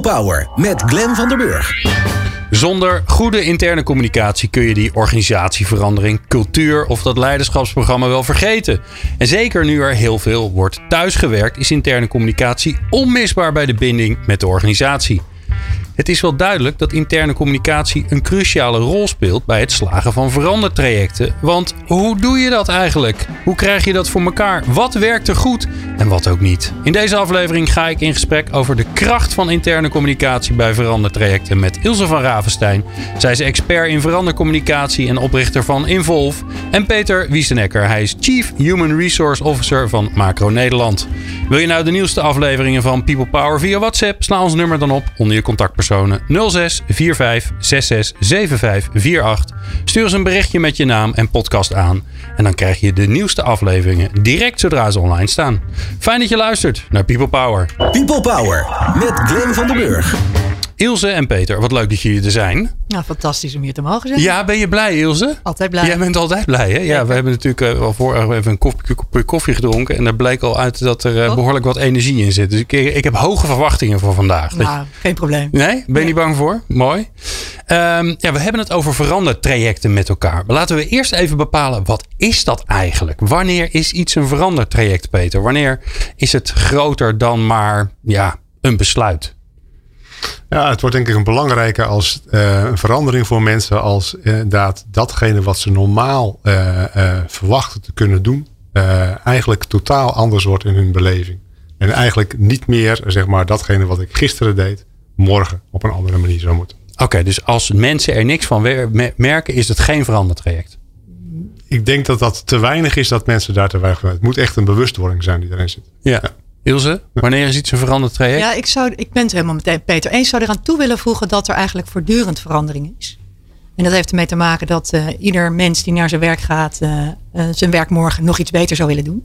People Power met Glen van der Burg. Zonder goede interne communicatie kun je die organisatieverandering, cultuur of dat leiderschapsprogramma wel vergeten. En zeker nu er heel veel wordt thuisgewerkt, is interne communicatie onmisbaar bij de binding met de organisatie. Het is wel duidelijk dat interne communicatie een cruciale rol speelt bij het slagen van verandertrajecten. Want hoe doe je dat eigenlijk? Hoe krijg je dat voor elkaar? Wat werkt er goed en wat ook niet? In deze aflevering ga ik in gesprek over de kracht van interne communicatie bij verandertrajecten met Ilse van Ravenstein. Zij is expert in verandercommunicatie en oprichter van Involve. En Peter Wiesenecker, hij is Chief Human Resource Officer van Macro Nederland. Wil je nou de nieuwste afleveringen van People Power via WhatsApp? Sla ons nummer dan op onder je contactpersoon personen 06 45 66 75 48. Stuur eens een berichtje met je naam en podcast aan. En dan krijg je de nieuwste afleveringen direct zodra ze online staan. Fijn dat je luistert naar People Power. People Power met Glenn van den Burg. Ilse en Peter, wat leuk dat jullie er zijn. Nou, fantastisch om hier te mogen zijn. Ja, ben je blij, Ilse? Altijd blij. Jij bent altijd blij, hè? Ja, we hebben natuurlijk al voor even een kopje, koffie gedronken. En daar bleek al uit dat er uh, behoorlijk wat energie in zit. Dus ik, ik heb hoge verwachtingen voor vandaag. Nou, geen probleem. Nee? Ben je nee. niet bang voor? Mooi. Um, ja, we hebben het over verandertrajecten met elkaar. Maar laten we eerst even bepalen, wat is dat eigenlijk? Wanneer is iets een verandertraject, Peter? Wanneer is het groter dan maar ja, een besluit? Ja, het wordt denk ik een belangrijke als uh, een verandering voor mensen als inderdaad datgene wat ze normaal uh, verwachten te kunnen doen, eigenlijk totaal anders wordt in hun beleving. En eigenlijk niet meer zeg maar datgene wat ik gisteren deed, morgen op een andere manier zou moeten. Oké, okay, dus als mensen er niks van merken, is het geen verandertraject? Ik denk dat dat te weinig is dat mensen daar te weinig van. Het moet echt een bewustwording zijn die erin zit. ja. ja. Ilse, wanneer is iets een veranderd traject? Ja, ik, zou, ik ben het helemaal met Peter eens. zou eraan toe willen voegen dat er eigenlijk voortdurend verandering is. En dat heeft ermee te maken dat uh, ieder mens die naar zijn werk gaat, uh, uh, zijn werk morgen nog iets beter zou willen doen.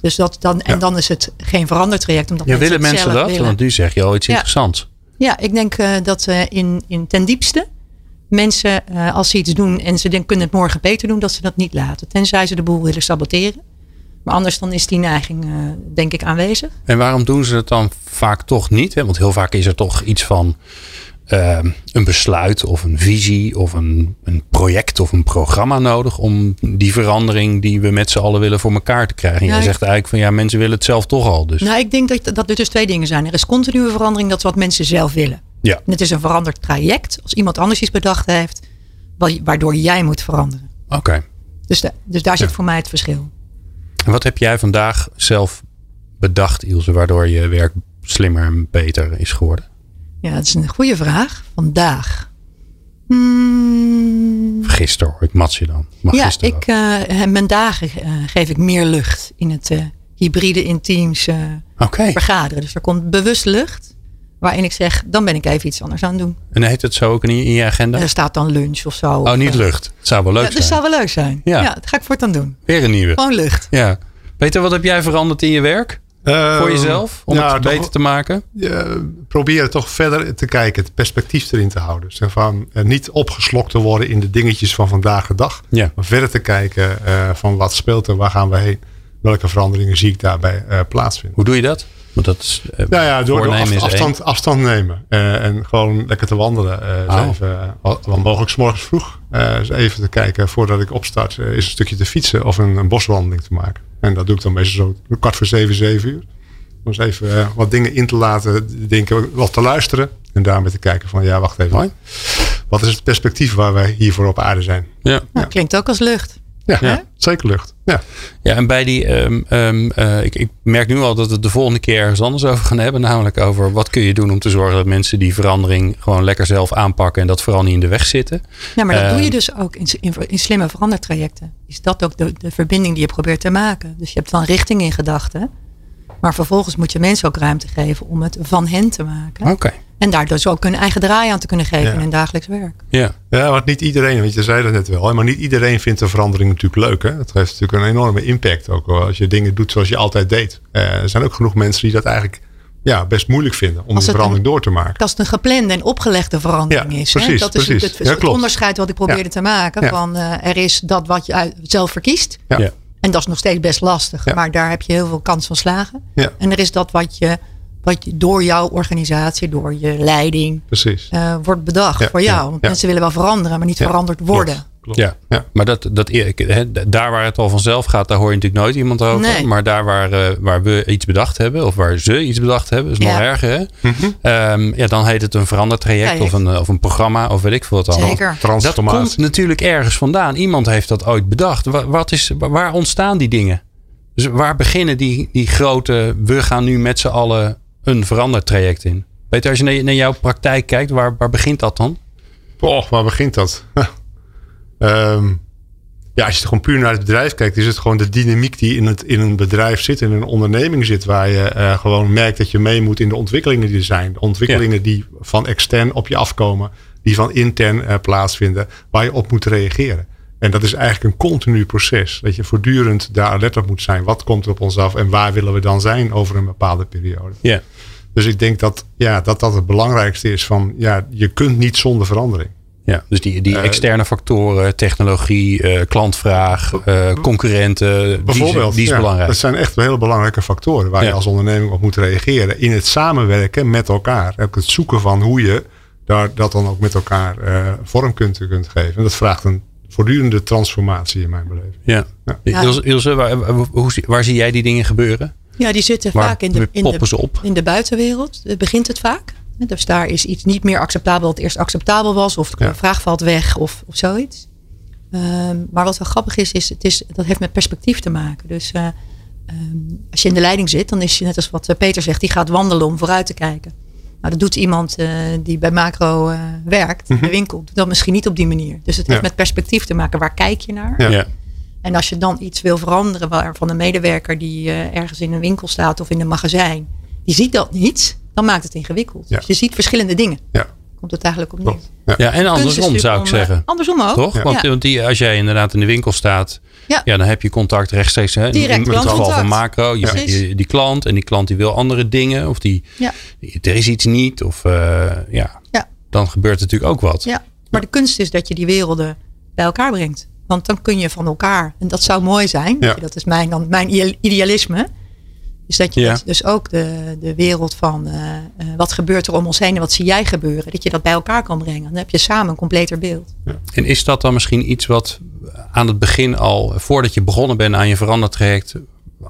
Dus dat dan, en ja. dan is het geen veranderd traject. Omdat ja, mensen willen mensen dat? Willen. Want nu zeg je al iets ja. interessants. Ja, ik denk dat in, in ten diepste mensen, als ze iets doen en ze kunnen het morgen beter doen, dat ze dat niet laten. Tenzij ze de boel willen saboteren. Maar anders dan is die neiging uh, denk ik aanwezig. En waarom doen ze het dan vaak toch niet? Hè? Want heel vaak is er toch iets van uh, een besluit of een visie of een, een, project of een programma nodig om die verandering die we met z'n allen willen voor elkaar te krijgen. Nou, je zegt eigenlijk van ja, mensen willen het zelf toch al. Dus. Nou, ik denk dat, dat er dus twee dingen zijn. Er is continue verandering, dat is wat mensen zelf willen. Ja. En het is een veranderd traject. Als iemand anders iets bedacht heeft, waardoor jij moet veranderen. Oké. Okay. Dus, de, dus daar zit ja. voor mij het verschil. En wat heb jij vandaag zelf bedacht, Ilse, waardoor je werk slimmer en beter is geworden? Ja, dat is een goede vraag. Vandaag. Hmm. Gisteren hoor ik dan. Mag ja, ik, uh, mijn dagen uh, geef ik meer lucht in het uh, hybride in teams okay. vergaderen. Dus er komt bewust lucht. Waarin ik zeg, dan ben ik even iets anders aan het doen. En heet het zo ook in, in je agenda? En er staat dan lunch of zo. Oh, niet lucht. Het zou wel leuk ja, zijn. Dat zou wel leuk zijn. Ja. ja, dat ga ik voortaan doen. Weer een nieuwe. Gewoon lucht. Ja. Peter, wat heb jij veranderd in je werk? Uh, voor jezelf? Om nou, het beter toch, te maken? Uh, proberen toch verder te kijken. Het perspectief erin te houden. Zeg van, uh, niet opgeslokt te worden in de dingetjes van vandaag de dag. Ja. Maar verder te kijken van wat speelt er? Waar gaan we heen? Welke veranderingen zie ik daarbij plaatsvinden? Hoe doe je dat? Want dat is, nou ja, door, door af, afstand, afstand nemen. Uh, en gewoon lekker te wandelen. Uh, oh. even, mogelijk s morgens vroeg. Uh, even te kijken voordat ik opstart. is een stukje te fietsen of een, een, boswandeling te maken. En dat doe ik dan meestal zo kwart voor zeven, zeven uur. Om eens even wat dingen in te laten. Denken, wat te luisteren. En daarmee te kijken van ja, wacht even. Wat is het perspectief waar wij hiervoor op aarde zijn? Ja. Nou, ja. Klinkt ook als lucht. Ja, ja, zeker lucht. Ja, ja en bij die, um, um, uh, ik, ik, merk nu al dat we het de volgende keer ergens anders over gaan hebben. Namelijk over wat kun je doen om te zorgen dat mensen die verandering gewoon lekker zelf aanpakken. En dat vooral niet in de weg zitten. Ja, maar dat uh, doe je dus ook in, in, in, slimme verandertrajecten. Is dat ook de, de verbinding die je probeert te maken. Dus je hebt dan richting in gedachten. Maar vervolgens moet je mensen ook ruimte geven om het van hen te maken. Oké. Okay. En daardoor dus ook hun eigen draai aan te kunnen geven ja. in hun dagelijks werk. Ja, ja want niet iedereen, want je zei dat net wel, maar niet iedereen vindt de verandering natuurlijk leuk. Hè? Het heeft natuurlijk een enorme impact ook als je dingen doet zoals je altijd deed. Uh, er zijn ook genoeg mensen die dat eigenlijk ja, best moeilijk vinden om de verandering een, door te maken. Als het een geplande en opgelegde verandering ja, is. Precies, hè? Dat is precies. het, het, het onderscheid wat ik probeerde te maken. Van uh, er is dat wat je zelf verkiest. En dat is nog steeds best lastig. Maar daar heb je heel veel kans van slagen. En er is dat wat je wat je, door jouw organisatie, door je leiding, Precies. eh, wordt bedacht Ja, voor jou. Want mensen willen wel veranderen, maar niet veranderd worden. Klopt. Ja. Ja. Maar dat, dat, hè, daar waar het al vanzelf gaat, daar hoor je natuurlijk nooit iemand over. Nee. Maar daar waar, eh, waar we iets bedacht hebben, of waar ze iets bedacht hebben, is nog Ja. erger. Hè? Mhm. Ehm, ja, dan heet het een verandertraject Traject. of een, eh, of een programma of weet ik veel wat allemaal. Zeker. Dat komt natuurlijk ergens vandaan. Iemand heeft dat ooit bedacht. Wa- Wat is, waar ontstaan die dingen? Dus waar beginnen die, die grote, we gaan nu met z'n allen een verandertraject in? Peter, als je naar, naar jouw praktijk kijkt, waar, waar begint dat dan? Boah, waar begint dat? Ehm, ja, als je gewoon puur naar het bedrijf kijkt, is het gewoon de dynamiek die in, het, in een bedrijf zit, in een onderneming zit, waar je eh, gewoon merkt dat je mee moet in de ontwikkelingen die er zijn. De ontwikkelingen die van extern op je afkomen, die van intern eh, plaatsvinden, waar je op moet reageren. En dat is eigenlijk een continu proces. Dat je voortdurend daar alert op moet zijn. Wat komt er op ons af en waar willen we dan zijn over een bepaalde periode? Ja. Dus ik denk dat ja, dat, dat het belangrijkste is van ja, je kunt niet zonder verandering. Ja, dus die, die Eh, externe factoren, technologie, eh, klantvraag, eh, concurrenten, die, is- Bijvoorbeeld, die is ja, belangrijk. Dat zijn echt hele belangrijke factoren waar Ja. je als onderneming op moet reageren. In het samenwerken met elkaar. Ook het zoeken van hoe je daar, dat dan ook met elkaar eh, vorm kunt, kunt geven. En dat vraagt een voortdurende transformatie in mijn beleving. Ja. Ja. Ilse, Ilse, waar, hoe, zie- waar zie jij die dingen gebeuren? Ja, die zitten Waar vaak in de, in, de, op? in de buitenwereld. Begint het vaak. Dus daar is iets niet meer acceptabel wat eerst acceptabel was. Of de Ja. vraag valt weg of, of zoiets. Ehm, maar wat wel grappig is, is, het is, dat heeft met perspectief te maken. Dus eh, ehm, als je in de leiding zit, dan is je net als wat eh, Peter zegt, die gaat wandelen om vooruit te kijken. Nou, dat doet iemand eh, die bij macro werkt, in de winkel, doet dat misschien niet op die manier. Dus het heeft Ja. met perspectief te maken. Waar kijk je naar? Ja. Ja. En als je dan iets wil veranderen waar, van een medewerker die ergens in een winkel staat of in een magazijn, die ziet dat niet, dan maakt het ingewikkeld. Ja. Dus je ziet verschillende dingen. Ja, Komt het eigenlijk op neer. Ja. Ja, en andersom zou ik om, eh, zeggen. Andersom ook. Toch? Ja. Want, want die, als jij inderdaad in de winkel staat, Ja. ja. dan heb je contact rechtstreeks. Hè, in- Direct in het geval van macro, je, die klant en die klant die wil andere dingen. Of die, Ja. er is iets niet. Of eh, ja, Ja. dan gebeurt natuurlijk ook wat. Ja. Maar de kunst is dat je die werelden bij elkaar brengt. Want dan kun je van elkaar, en dat zou mooi zijn, Ja. dat is mijn, dan, mijn ideal- idealisme, is dat je Ja. dus- dus ook de, de wereld van eh, eh, wat gebeurt er om ons heen en wat zie jij gebeuren, dat je dat bij elkaar kan brengen. Dan heb je samen een completer beeld. En is dat dan misschien iets wat aan het begin al, voordat je begonnen bent aan je verandertraject,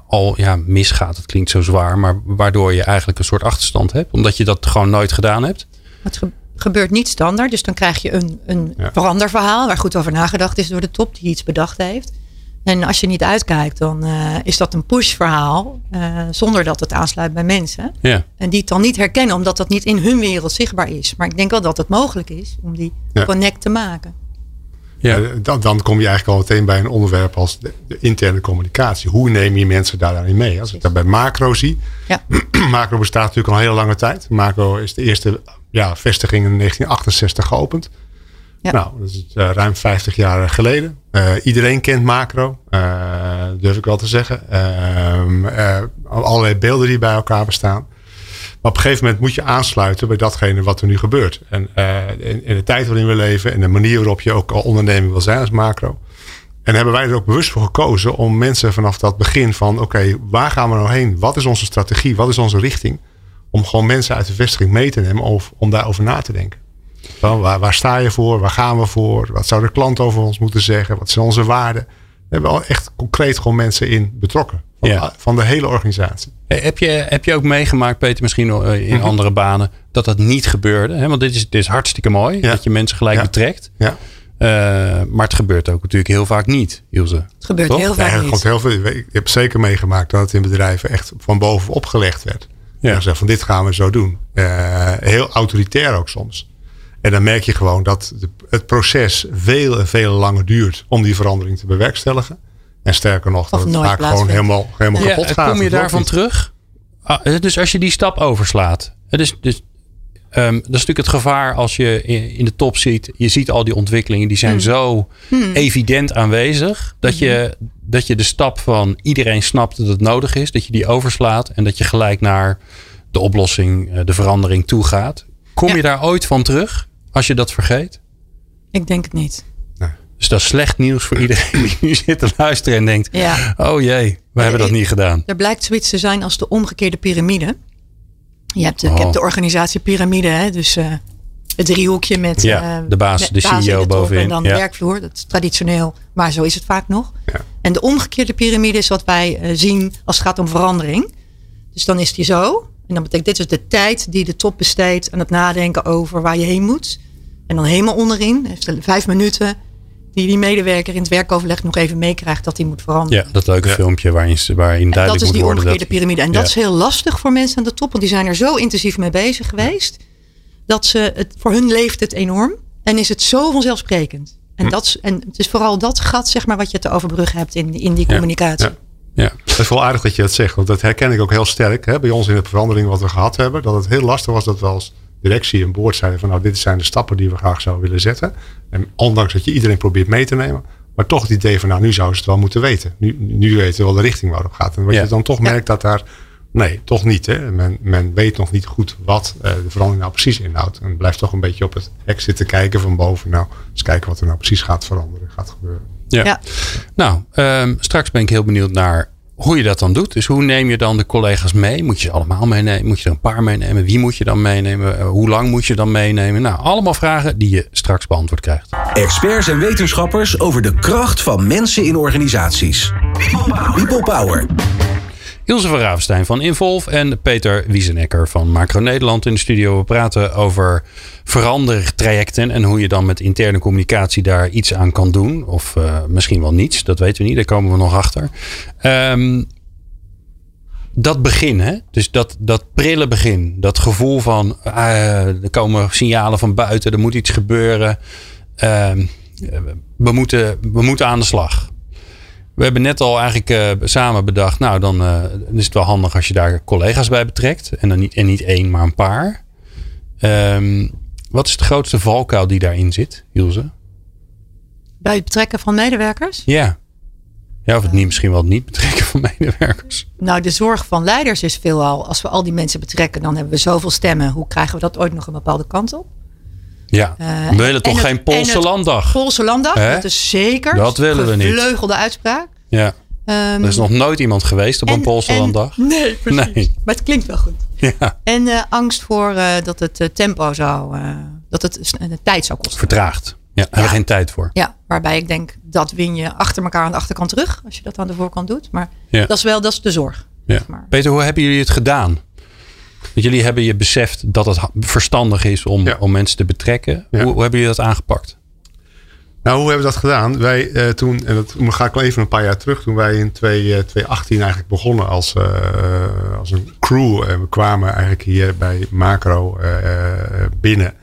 al ja, misgaat? Het klinkt zo zwaar, maar waardoor je eigenlijk een soort achterstand hebt, omdat je dat gewoon nooit gedaan hebt? Het ge- gebeurt niet standaard, dus dan krijg je een, een Ja. veranderverhaal waar goed over nagedacht is door de top die iets bedacht heeft. En als je niet uitkijkt, dan eh, is dat een push-verhaal eh, zonder dat het aansluit bij mensen. Ja. En die het dan niet herkennen, omdat dat niet in hun wereld zichtbaar is. Maar ik denk wel dat het mogelijk is om die Ja. connect te maken. Ja. Eh, Dan, dan kom je eigenlijk al meteen bij een onderwerp als de, de interne communicatie. Hoe neem je mensen daarin mee? Als ik dat bij macro zie. Ja. macro bestaat natuurlijk al een hele lange tijd. Macro is de eerste ja, vestiging in 1968 geopend. Nou, dat is eh, ruim 50 jaar geleden. Eh, iedereen kent macro, eh, durf ik wel te zeggen. Ehm, eh, allerlei beelden die bij elkaar bestaan. Maar op een gegeven moment moet je aansluiten bij datgene wat er nu gebeurt. En in, in de tijd waarin we leven en de manier waarop je ook al onderneming wil zijn als macro. En hebben wij er ook bewust voor gekozen om mensen vanaf dat begin van oké, waar gaan we nou heen? Wat is onze strategie? Wat is onze richting? Om gewoon mensen uit de vestiging mee te nemen of om daarover na te denken. Van waar, waar sta je voor? Waar gaan we voor? Wat zou de klant over ons moeten zeggen? Wat zijn onze waarden? We hebben al echt concreet gewoon mensen in betrokken. Van, Ja. van de hele organisatie. Hey, Heb je, heb je ook meegemaakt, Peter, misschien eh, in Mhm. andere banen, dat dat niet gebeurde? Hè? Want dit is, dit is hartstikke mooi, Ja. dat je mensen gelijk Ja. betrekt. Ja. Eh, maar het gebeurt ook natuurlijk heel vaak niet, Ilse. Het gebeurt Toch? heel vaak niet. heel veel. Ik heb zeker meegemaakt dat het in bedrijven echt van boven opgelegd werd. Ja. Ja. Gezegd van dit gaan we zo doen. Eh, heel autoritair ook soms. En dan merk je gewoon dat de- het proces veel en veel langer duurt om die verandering te bewerkstelligen. En sterker nog, dat het vaak gewoon helemaal, helemaal Ja, kapot gaat. kom je daarvan niet. terug? Ah, dus als je die stap overslaat. Het is, dus, ehm, dat is natuurlijk het gevaar als je in, de top ziet. Je ziet al die ontwikkelingen. Die zijn zo evident aanwezig. Dat, je, dat je de stap van iedereen snapt dat het nodig is. Dat je die overslaat. En dat je gelijk naar de oplossing, eh, de verandering toe gaat. Kom Ja. je daar ooit van terug? Als je dat vergeet? Ik denk het niet. Dus dat is slecht nieuws voor iedereen die nu zit te luisteren en denkt... Ja. Oh jee, we hebben dat ik- niet gedaan. Er blijkt zoiets te zijn als de omgekeerde piramide. Je hebt, de- Oh. de organisatiepyramide, hè? dus eh, het driehoekje met, Ja, eh, de baas, met de CEO top bovenin, En dan ja. de werkvloer. Dat is traditioneel, maar zo is het vaak nog. Ja. En de omgekeerde piramide is wat wij eh, zien als het gaat om verandering. Dus dan is die zo. En dan betekent dit is de tijd die de top besteedt aan het nadenken over waar je heen moet. En dan helemaal onderin, heeft er vijf minuten, die die medewerker in het werkoverleg nog even meekrijgt dat hij moet veranderen. Ja, dat leuke Ja. filmpje waarin, ze- waarin duidelijk dat is moet die worden omgekeerde dat... piramide. En Ja. dat is heel lastig voor mensen aan de top. Want die zijn er zo intensief mee bezig geweest. Dat ze het, voor hun leeft het enorm. En is het zo vanzelfsprekend. En, Hm. dat, is- en het is vooral dat gat zeg maar, wat je te overbruggen hebt in, in die Ja. communicatie. Ja. Het is wel aardig dat je dat zegt, want dat herken ik ook heel sterk hè, bij ons in de verandering wat we gehad hebben. Dat het heel lastig was dat we als directie en boord zeiden van nou dit zijn de stappen die we graag zouden willen zetten. En ondanks dat je iedereen probeert mee te nemen, maar toch het idee van nou nu zouden ze het wel moeten weten. Nu, nu weten we wel de richting waar het op gaat. En wat Ja. je dan toch merkt dat daar, nee toch niet. Hè. Men, men weet nog niet goed wat eh, de verandering nou precies inhoudt. En blijft toch een beetje op het hek zitten kijken van boven. Nou eens kijken wat er nou precies gaat veranderen, gaat gebeuren. Ja. Ja. Nou, ehm, straks ben ik heel benieuwd naar hoe je dat dan doet. Dus hoe neem je dan de collega's mee? Moet je ze allemaal meenemen? Moet je er een paar meenemen? Wie moet je dan meenemen? Eh, hoe lang moet je dan meenemen? Nou, allemaal vragen die je straks beantwoord krijgt. Experts en wetenschappers over de kracht van mensen in organisaties. People Power. Ilse van Ravenstein van Involve en Peter Wiesenecker van Macro Nederland in de studio. We praten over verandertrajecten en hoe je dan met interne communicatie daar iets aan kan doen. Of eh, misschien wel niets, dat weten we niet, daar komen we nog achter. Ehm, dat begin, hè? dus dat, dat prille begin, dat gevoel van eh, er komen signalen van buiten, er moet iets gebeuren. Ehm, we, moeten, we moeten aan de slag. We hebben net al eigenlijk eh, samen bedacht, nou dan, eh, dan is het wel handig als je daar collega's bij betrekt. En, dan niet, en niet één, maar een paar. Ehm, wat is de grootste valkuil die daarin zit, Ilse? Bij het betrekken van medewerkers. Ja. Ja, of het niet, misschien wel het niet betrekken van medewerkers. Nou, de zorg van leiders is veelal. Als we al die mensen betrekken, dan hebben we zoveel stemmen. Hoe krijgen we dat ooit nog een bepaalde kant op? Ja, Eh, we willen en toch het- geen en Poolse landdag? Poolse landdag, dat is zeker. Dat willen we niet. Gevleugelde uitspraak. Ja, Ehm, er is nog nooit iemand geweest op een en- Poolse landdag. Nee, precies. Nee. Maar het klinkt wel goed. Ja, En eh, angst voor eh, dat het tempo zou, dat het tijd zou kosten. vertraagd. Ja, hebben we geen tijd voor. Ja, waarbij ik denk dat win je achter elkaar aan de achterkant terug als je dat aan de voorkant doet. Maar Ja. dat is wel dat is de zorg. Ja. zeg maar. Peter, hoe hebben jullie het gedaan? Want jullie hebben je beseft dat het verstandig is om, Ja. om mensen te betrekken. Ja. Hoe, hoe hebben jullie dat aangepakt? Nou, hoe hebben we dat gedaan? Wij eh, toen, en dat ga ik wel even een paar jaar terug, toen wij in 2, eh, 2018 eigenlijk begonnen als, eh, als een crew. En we kwamen eigenlijk hier bij Macro binnen.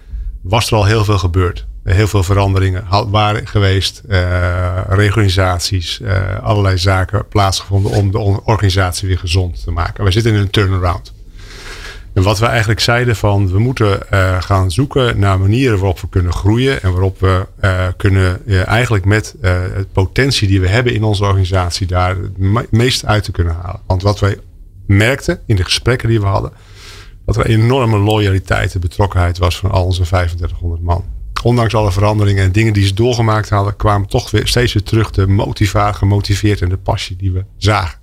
Was er al heel veel gebeurd. Heel veel veranderingen had- waren geweest. reorganisaties, allerlei zaken plaatsgevonden om de organisatie weer gezond te maken. Wij zitten in een turnaround. En wat we eigenlijk zeiden van we moeten eh, gaan zoeken naar manieren waarop we kunnen groeien en waarop we eh, kunnen eh, eigenlijk met het potentie die we hebben in onze organisatie daar het me- meeste uit te kunnen halen. Want wat wij merkten in de gesprekken die we hadden, dat er enorme loyaliteit en betrokkenheid was van al onze 3500 man. Ondanks alle veranderingen en dingen die ze doorgemaakt hadden, kwamen toch weer steeds weer terug de motivatie, gemotiveerd en de passie die we zagen.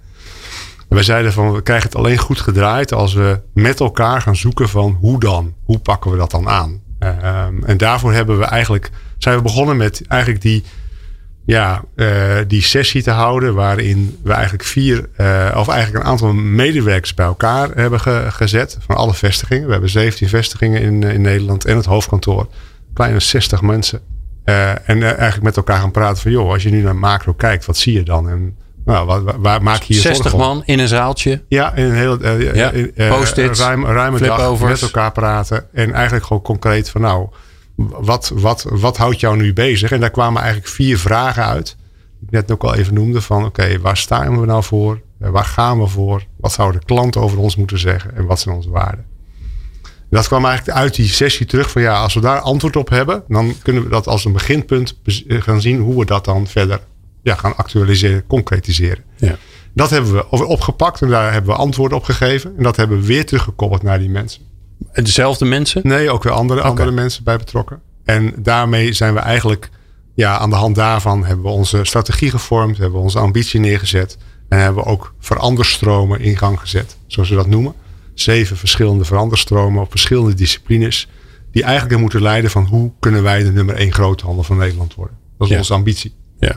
Wij zeiden van we krijgen het alleen goed gedraaid als we met elkaar gaan zoeken van hoe dan? Hoe pakken we dat dan aan? Ehm, en daarvoor hebben we eigenlijk, zijn we begonnen met eigenlijk die, ja, eh, die sessie te houden waarin we eigenlijk vier, eh, of eigenlijk een aantal medewerkers bij elkaar hebben ge- gezet van alle vestigingen. We hebben 17 vestigingen in, eh, in Nederland en het hoofdkantoor. Kleine 60 mensen. En eigenlijk met elkaar gaan praten van joh, als je nu naar macro kijkt, wat zie je dan? En nou, waar, waar- waar maak je je 60 zorgen om? man in een zaaltje. Ja, in een heel uh, Ja, post-its, ruim, ruime dag met elkaar praten. En eigenlijk gewoon concreet van nou, wat, wat, wat houdt jou nu bezig? En daar kwamen eigenlijk vier vragen uit. Die ik net ook al even noemde van oké, waar staan we nou voor? Eh, Waar gaan we voor? Wat zou de klant over ons moeten zeggen? En wat zijn onze waarden? En dat kwam eigenlijk uit die sessie terug van ja, als we daar antwoord op hebben, dan kunnen we dat als een beginpunt eh, gaan zien hoe we dat dan verder ja, gaan actualiseren, concretiseren. Ja. Dat hebben we over- opgepakt en daar hebben we antwoord op gegeven. En dat hebben we weer teruggekoppeld naar die mensen. Dezelfde mensen? Nee, ook weer andere, andere mensen bij betrokken. En daarmee zijn we eigenlijk, ja, aan de hand daarvan hebben we onze strategie gevormd, hebben we onze ambitie neergezet. En hebben we ook veranderstromen in gang gezet, zoals we dat noemen. zeven verschillende veranderstromen op verschillende disciplines. Die eigenlijk moeten leiden van hoe kunnen wij de nummer één groothandel van Nederland worden. Dat is Ja. onze ambitie. Ja.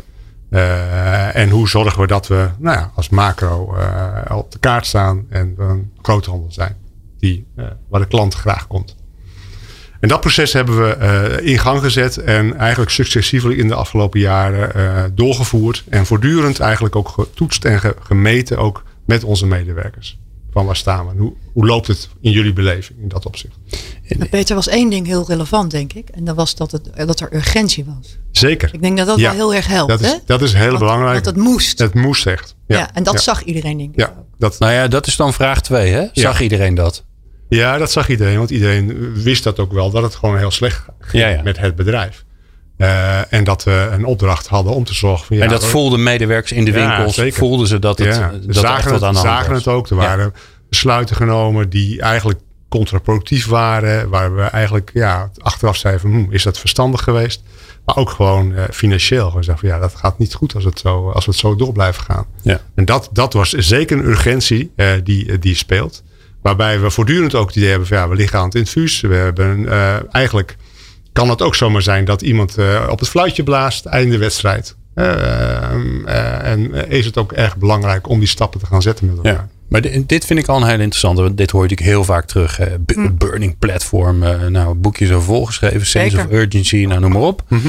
Eh, en hoe zorgen we dat we nou ja, als macro eh, op de kaart staan en een groothandel zijn. Die, eh, waar de klant graag komt. En dat proces hebben we in gang gezet en eigenlijk successievelijk in de afgelopen jaren doorgevoerd. En voortdurend eigenlijk ook getoetst en ge- gemeten ook met onze medewerkers. Van waar staan we? en Hoe, hoe loopt het in jullie beleving in dat opzicht? Maar Peter was één ding heel relevant, denk ik. En dat was dat, het, dat er urgentie was. Zeker. Ik denk dat dat Ja, wel heel erg helpt. Dat is, hè? dat is heel belangrijk. Want het moest. Het moest echt. ja, en dat ja. zag iedereen, denk ik. Ja, ook. dat, Nou ja, dat is dan vraag 2, hè? Zag iedereen dat? Ja, dat zag iedereen. Want iedereen wist dat ook wel. Dat het gewoon heel slecht ging Ja, ja. met het bedrijf. Eh, en dat we een opdracht hadden om te zorgen. Van, ja, en dat we- voelden medewerkers in de Ja, winkels, zeker. voelden ze dat, het, ja, dat we zagen, echt wat aan het, de hand zagen was. het ook. Er Ja. waren besluiten genomen die eigenlijk contraproductief waren. Waar we eigenlijk ja, achteraf zeiden van, hm, is dat verstandig geweest? Maar ook gewoon eh, financieel. Gewoon zeggen van, ja, dat gaat niet goed als, het zo, als we het zo door blijven gaan. Ja. En dat, dat was zeker een urgentie eh, die, die speelt. Waarbij we voortdurend ook het idee hebben van ja, we liggen aan het infuus. We hebben eigenlijk kan het ook zomaar zijn dat iemand eh, op het fluitje blaast einde wedstrijd. Eh, eh, en is het ook erg belangrijk om die stappen te gaan zetten met elkaar. Ja. Maar di- dit vind ik al een heel interessante. Want dit hoor je natuurlijk heel vaak terug. Hm. Burning Platform. eh, nou, boekjes zo volgeschreven. Sense Zeker. of Urgency. Nou, noem maar op. Mhm.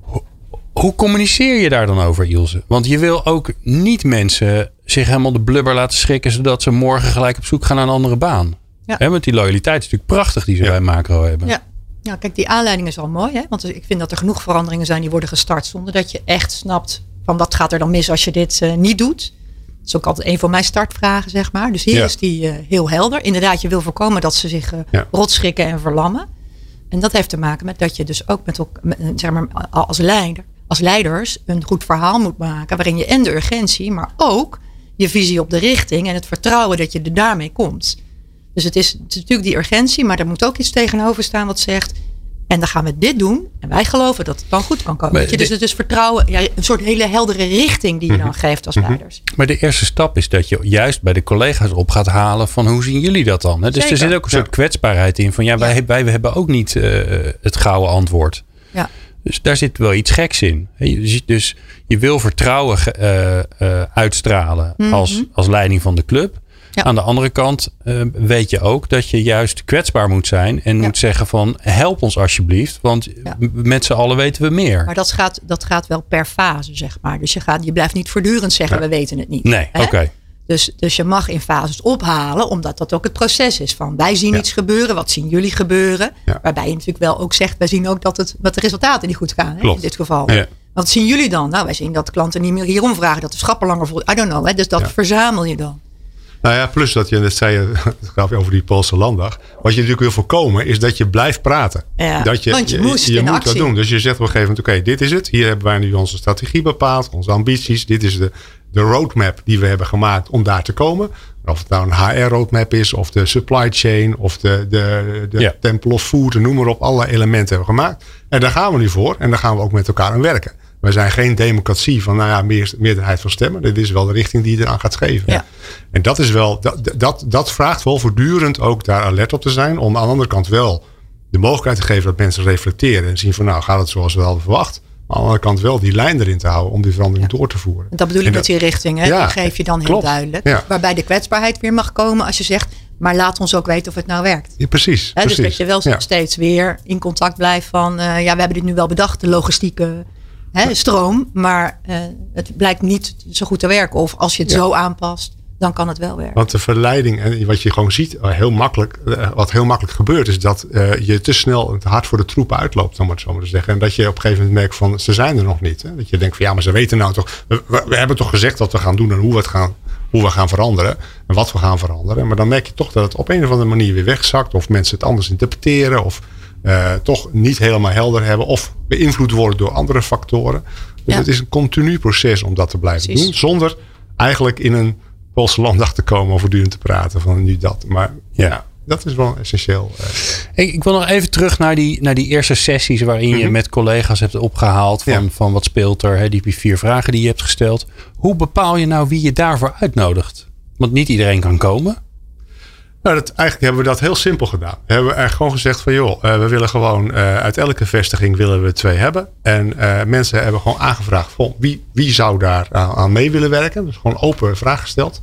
Ho- Hoe communiceer je daar dan over, Ilse? Want je wil ook niet mensen zich helemaal de blubber laten schrikken. Zodat ze morgen gelijk op zoek gaan naar een andere baan. Ja. Hè, want die loyaliteit is natuurlijk prachtig die ze Ja. bij Macro hebben. Ja. Ja, kijk, die aanleiding is al mooi. Hè? Want ik vind dat er genoeg veranderingen zijn die worden gestart zonder dat je echt snapt van wat gaat er dan mis als je dit eh, niet doet. Dat is ook altijd een van mijn startvragen, zeg maar. Dus hier Ja. is die eh, heel helder. Inderdaad, je wil voorkomen dat ze zich eh Ja. rotschrikken en verlammen. En dat heeft te maken met dat je dus ook met, met, eh, zeg maar, als leider, als leiders een goed verhaal moet maken. Waarin je en de urgentie, maar ook je visie op de richting en het vertrouwen dat je er daarmee komt. Dus het is, het is natuurlijk die urgentie, maar er moet ook iets tegenover staan wat zegt. En dan gaan we dit doen. En wij geloven dat het dan goed kan komen. Je? Dus het is vertrouwen, ja, een soort hele heldere richting die je Mhm. dan geeft als leiders. Maar de eerste stap is dat je juist bij de collega's op gaat halen van hoe zien jullie dat dan? Hè? Dus er zit ook een soort kwetsbaarheid in van ja, wij, Ja. wij hebben ook niet eh, het gouden antwoord. Ja. Dus daar zit wel iets geks in. Dus je wil vertrouwen eh, eh, uitstralen als, als leiding van de club. Ja. Aan de andere kant eh, weet je ook dat je juist kwetsbaar moet zijn en Ja. moet zeggen van help ons alsjeblieft, want Ja. met z'n allen weten we meer. Maar dat gaat, dat gaat wel per fase, zeg maar. Dus je, gaat, je blijft niet voortdurend zeggen, we weten het niet. Nee, oké. Dus, dus je mag in fases ophalen, omdat dat ook het proces is van wij zien iets gebeuren, wat zien jullie gebeuren? Waarbij je natuurlijk wel ook zegt, wij zien ook dat, het, dat de resultaten niet goed gaan hè, Klopt. in dit geval. Wat zien jullie dan? Nou, wij zien dat klanten niet meer hierom vragen, dat de schappen langer vol. I don't know, hè? dus dat verzamel je dan. Nou ja, plus dat je net zei, het gaat over die Poolse landdag. Wat je natuurlijk wil voorkomen is dat je blijft praten. Ja, dat want je moest in moet dat actie. doen. Dus je zegt op een gegeven moment, oké, dit is het. Hier hebben wij nu onze strategie bepaald, onze ambities. Dit is de, de roadmap die we hebben gemaakt om daar te komen. Of het nou een HR-roadmap is, of de supply chain, of de, de, de Ja. Temple of Food, noem maar op. Alle elementen hebben we gemaakt. En daar gaan we nu voor. En daar gaan we ook met elkaar aan werken. Wij zijn geen democratie van, nou ja, meer, meerderheid van stemmen. Dit is wel de richting die je eraan gaat geven. Ja. En dat is wel, dat, dat, dat vraagt wel voortdurend ook daar alert op te zijn. Om aan de andere kant wel de mogelijkheid te geven dat mensen reflecteren. En zien van nou gaat het zoals we hadden verwacht. Maar aan de andere kant wel die lijn erin te houden om die verandering door te voeren. En dat bedoel ik En met die richting. Hè? Ja, die geef je dan heel klopt. duidelijk. Ja. Waarbij de kwetsbaarheid weer mag komen als je zegt, maar laat ons ook weten of het nou werkt. Ja, precies. Hè, dus precies. dat je wel steeds weer in contact blijft van, eh, ja, we hebben dit nu wel bedacht, de logistieke hè, stroom, maar eh, het blijkt niet zo goed te werken. Of als je het Ja. zo aanpast, dan kan het wel werken. Want de verleiding, en wat je gewoon ziet, eh, heel makkelijk, eh, wat heel makkelijk gebeurt, is dat je te snel het hard voor de troepen uitloopt, om het zo maar te zeggen. En dat je op een gegeven moment merkt van, ze zijn er nog niet. Hè? Dat je denkt van, ja, maar ze weten nou toch, we hebben toch gezegd wat we gaan doen en hoe we het gaan, hoe we gaan veranderen en wat we gaan veranderen. Maar dan merk je toch dat het op een of andere manier weer wegzakt, of mensen het anders interpreteren, of eh, toch niet helemaal helder hebben, of beïnvloed worden door andere factoren. Dus Ja. het is een continu proces om dat te blijven Precies. doen, zonder eigenlijk in een Poolse landdag te komen om voortdurend te praten van nu dat. Maar ja, dat is wel essentieel. eh. Ik, ik wil nog even terug naar die, naar die eerste sessies waarin je Mhm. met collega's hebt opgehaald van, Ja. van wat speelt er, hè, die vier vragen die je hebt gesteld. Hoe bepaal je nou wie je daarvoor uitnodigt? Want niet iedereen kan komen. Nou, dat, eigenlijk hebben we dat heel simpel gedaan. We hebben eigenlijk gewoon gezegd van joh, uh, we willen gewoon uh, uit elke vestiging willen we twee hebben. En uh, mensen hebben gewoon aangevraagd van wie, wie zou daar aan, mee willen werken. Dus gewoon open vraag gesteld.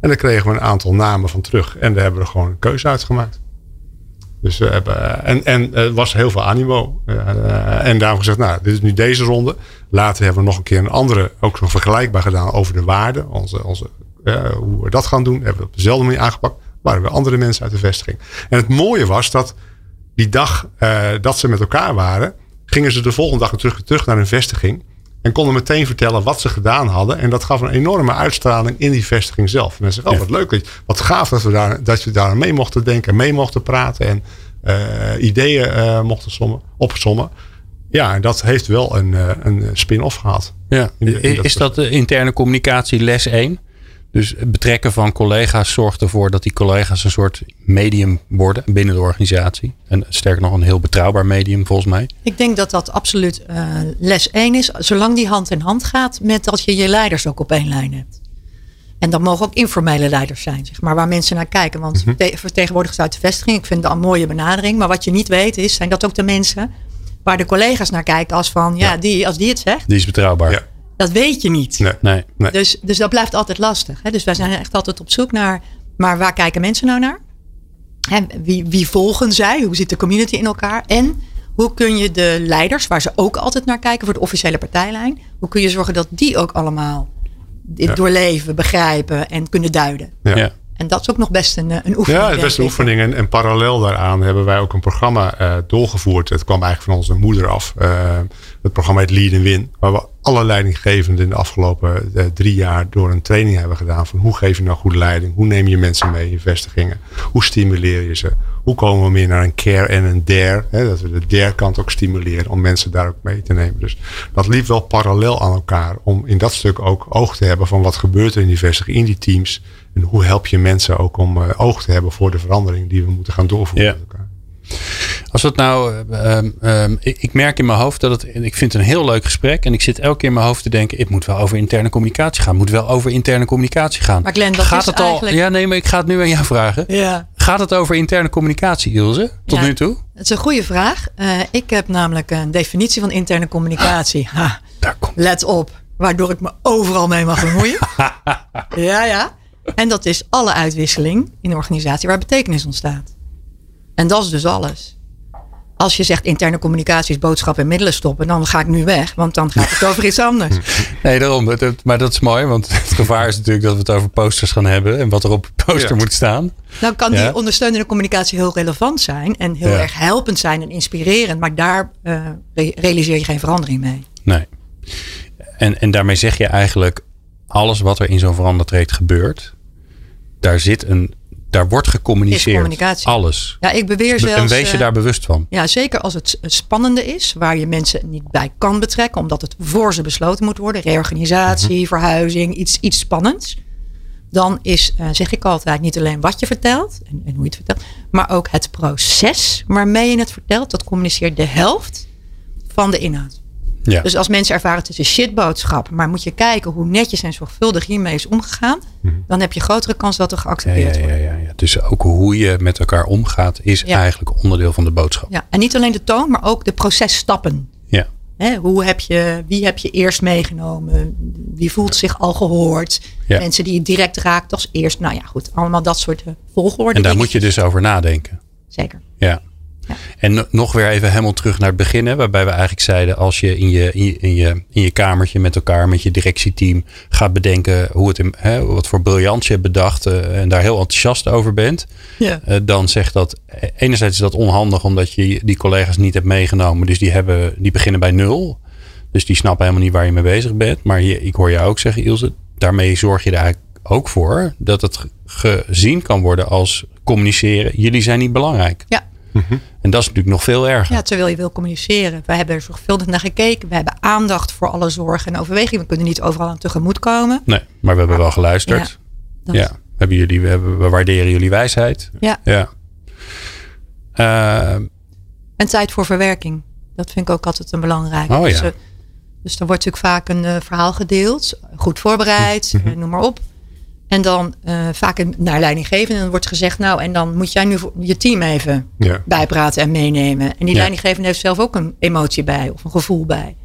En dan kregen we een aantal namen van terug. En daar hebben we gewoon een keuze uitgemaakt. Dus we hebben, en, en er was heel veel animo. en daarom gezegd, nou, dit is nu deze ronde. Later hebben we nog een keer een andere, ook nog vergelijkbaar gedaan over de waarde. Onze, onze, hoe we dat gaan doen, hebben we op dezelfde manier aangepakt waren weer andere mensen uit de vestiging. En het mooie was dat die dag uh, dat ze met elkaar waren, gingen ze de volgende dag terug, terug naar hun vestiging. En konden meteen vertellen wat ze gedaan hadden. En dat gaf een enorme uitstraling in die vestiging zelf. Mensen zeggen, oh wat leuk, wat gaaf dat we daar, dat we daar mee mochten denken, mee mochten praten en uh, ideeën uh, mochten sommen, opsommen. Ja, en dat heeft wel een, een spin-off gehad. Ja. In in dat is dat de interne communicatie les 1? Dus het betrekken van collega's zorgt ervoor dat die collega's een soort medium worden binnen de organisatie. En sterker nog, een heel betrouwbaar medium volgens mij. Ik denk dat dat absoluut uh, les 1 is. Zolang die hand in hand gaat met dat je je leiders ook op één lijn hebt. En dat mogen ook informele leiders zijn, zeg maar, waar mensen naar kijken. Want mm -hmm. vertegenwoordigers uit de vestiging, ik vind dat een mooie benadering. Maar wat je niet weet is, zijn dat ook de mensen waar de collega's naar kijken als van, ja, ja. Die, als die het zegt. Die is betrouwbaar. Ja. Dat weet je niet. Nee, nee, nee. Dus, dus dat blijft altijd lastig. Hè? Dus wij zijn echt altijd op zoek naar, maar waar kijken mensen nou naar? En wie, wie volgen zij? Hoe zit de community in elkaar? En hoe kun je de leiders, waar ze ook altijd naar kijken voor de officiële partijlijn, hoe kun je zorgen dat die ook allemaal dit ja. doorleven, begrijpen en kunnen duiden? Ja. ja. En dat is ook nog best een, een oefening. Ja, het is best een oefening. En, en, parallel daaraan hebben wij ook een programma uh, doorgevoerd. Het kwam eigenlijk van onze moeder af. Uh, het programma heet Lead and Win. Waar we alle leidinggevenden in de afgelopen uh, drie jaar door een training hebben gedaan. Van hoe geef je nou goede leiding? Hoe neem je mensen mee in vestigingen? Hoe stimuleer je ze? Hoe komen we meer naar een care en een dare? Hè, dat we de dare kant ook stimuleren om mensen daar ook mee te nemen. Dus dat liep wel parallel aan elkaar. Om in dat stuk ook oog te hebben van wat gebeurt er in die vestiging, in die teams. En hoe help je mensen ook om uh, oog te hebben voor de verandering die we moeten gaan doorvoeren ja. met elkaar. Als het nou, um, um, ik, ik, merk in mijn hoofd dat het, ik vind het een heel leuk gesprek. En ik zit elke keer in mijn hoofd te denken, het moet wel over interne communicatie gaan. Het moet wel over interne communicatie gaan. Maar Glenn, dat gaat is het eigenlijk... al? Ja, nee, maar ik ga het nu aan jou vragen. Ja. Gaat het over interne communicatie, Ilse? Tot Ja. nu toe? Het is een goede vraag. Uh, ik heb namelijk een definitie van interne communicatie. Ha, Daar komt. let op, waardoor ik me overal mee mag bemoeien. ja, ja. En dat is alle uitwisseling in een organisatie waar betekenis ontstaat. En dat is dus alles. Als je zegt interne communicatie is boodschap en middelen stoppen, dan ga ik nu weg, want dan gaat het over iets anders. Nee, daarom. Maar dat is mooi, want het gevaar is natuurlijk dat we het over posters gaan hebben. En wat er op de poster Ja. moet staan. Nou kan Ja. die ondersteunende communicatie heel relevant zijn en heel Ja. erg helpend zijn en inspirerend, maar daar eh, re- realiseer je geen verandering mee. Nee. En, en daarmee zeg je eigenlijk, alles wat er in zo'n verandertraject gebeurt, daar zit een, daar wordt gecommuniceerd. Alles. Ja, ik beweer zelfs. en wees je eh, daar bewust van. Ja, zeker als het spannende is, waar je mensen niet bij kan betrekken, omdat het voor ze besloten moet worden, reorganisatie, Mhm. verhuizing, iets, iets spannends. Dan is, eh, zeg ik altijd, niet alleen wat je vertelt en, en hoe je het vertelt, maar ook het proces waarmee je het vertelt. Dat communiceert de helft van de inhoud. Ja. Dus als mensen ervaren het is een shitboodschap, maar moet je kijken hoe netjes en zorgvuldig hiermee is omgegaan, dan heb je grotere kans dat er geaccepteerd ja, wordt. ja, ja, ja. Dus ook hoe je met elkaar omgaat, is eigenlijk onderdeel van de boodschap. Ja, en niet alleen de toon, maar ook de processtappen. Ja. Hoe heb je, wie heb je eerst meegenomen? Wie voelt zich al gehoord? Ja. Mensen die het direct raakt als eerst. Nou ja, goed. Allemaal dat soort eh, volgorde. En daar moet je dus over nadenken. Zeker. Ja. Ja. En no- nog weer even helemaal terug naar het begin, hè, waarbij we eigenlijk zeiden: als je in je, in je, in je, in je kamertje met elkaar, met je directieteam, gaat bedenken hoe het in, hè, wat voor briljant je hebt bedacht eh, en daar heel enthousiast over bent, Ja. eh, dan zegt dat eh, enerzijds is dat onhandig omdat je die collega's niet hebt meegenomen, dus die, hebben, die beginnen bij nul. Dus die snappen helemaal niet waar je mee bezig bent. Maar je, ik hoor jou ook zeggen, Ilse, daarmee zorg je er eigenlijk ook voor dat het ge- gezien kan worden als communiceren. Jullie zijn niet belangrijk. Ja. En dat is natuurlijk nog veel erger. ja, terwijl je wil communiceren. Wij hebben er zorgvuldig naar gekeken. We hebben aandacht voor alle zorgen en overwegingen. We kunnen niet overal aan tegemoet komen. Nee, maar we hebben wel geluisterd. Dat- Ja, we, hebben jullie, we, hebben, we waarderen jullie wijsheid. Ja. Ja. Eh, En tijd voor verwerking. Dat vind ik ook altijd een belangrijke. Oh, ja. dus, dus er wordt natuurlijk vaak een eh, verhaal gedeeld. Goed voorbereid, Mhm. eh, noem maar op. En dan uh, vaak naar leidinggevende wordt gezegd, nou, en dan moet jij nu je team even Ja. bijpraten en meenemen. En die Ja. leidinggevende heeft zelf ook een emotie bij of een gevoel bij.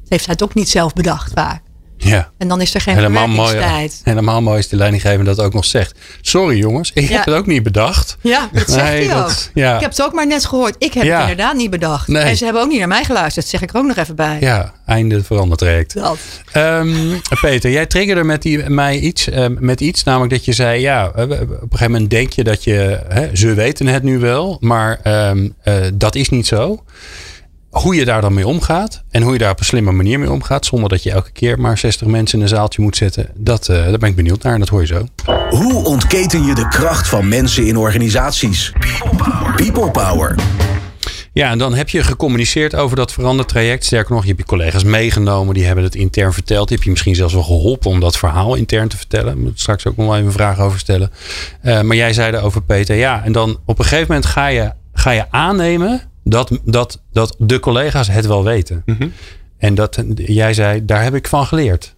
Dat heeft hij het ook niet zelf bedacht vaak. Ja. En dan is er geen Helemaal mooi, verwerkingstijd. helemaal mooi is de leidinggevende dat ook nog zegt. Sorry jongens, ik Ja. heb het ook niet bedacht. Ja, dat zegt Nee, hij ook. ja. Ik heb het ook maar net gehoord. Ik heb Ja. het inderdaad niet bedacht. Nee. En ze hebben ook niet naar mij geluisterd. Dat zeg ik er ook nog even bij. Ja, einde verandertraject. Dat. Ehm, Peter, jij triggerde met die, mij iets, ehm, met iets, namelijk dat je zei, ja, eh, op een gegeven moment denk je dat je, hè, ze weten het nu wel, maar ehm, eh, dat is niet zo. Hoe je daar dan mee omgaat en hoe je daar op een slimme manier mee omgaat, zonder dat je elke keer maar 60 mensen in een zaaltje moet zetten, dat, eh, daar ben ik benieuwd naar en dat hoor je zo. Hoe ontketen je de kracht van mensen in organisaties? People Power. Ja, en dan heb je gecommuniceerd over dat verandertraject. Sterker nog, je hebt je collega's meegenomen. Die hebben het intern verteld. Die heb je misschien zelfs wel geholpen om dat verhaal intern te vertellen. Daar moet ik straks ook nog wel even een vraag over stellen. Eh, maar jij zei over Peter. Ja, en dan op een gegeven moment ga je, ga je aannemen dat, dat, dat de collega's het wel weten. En dat jij zei, daar heb ik van geleerd.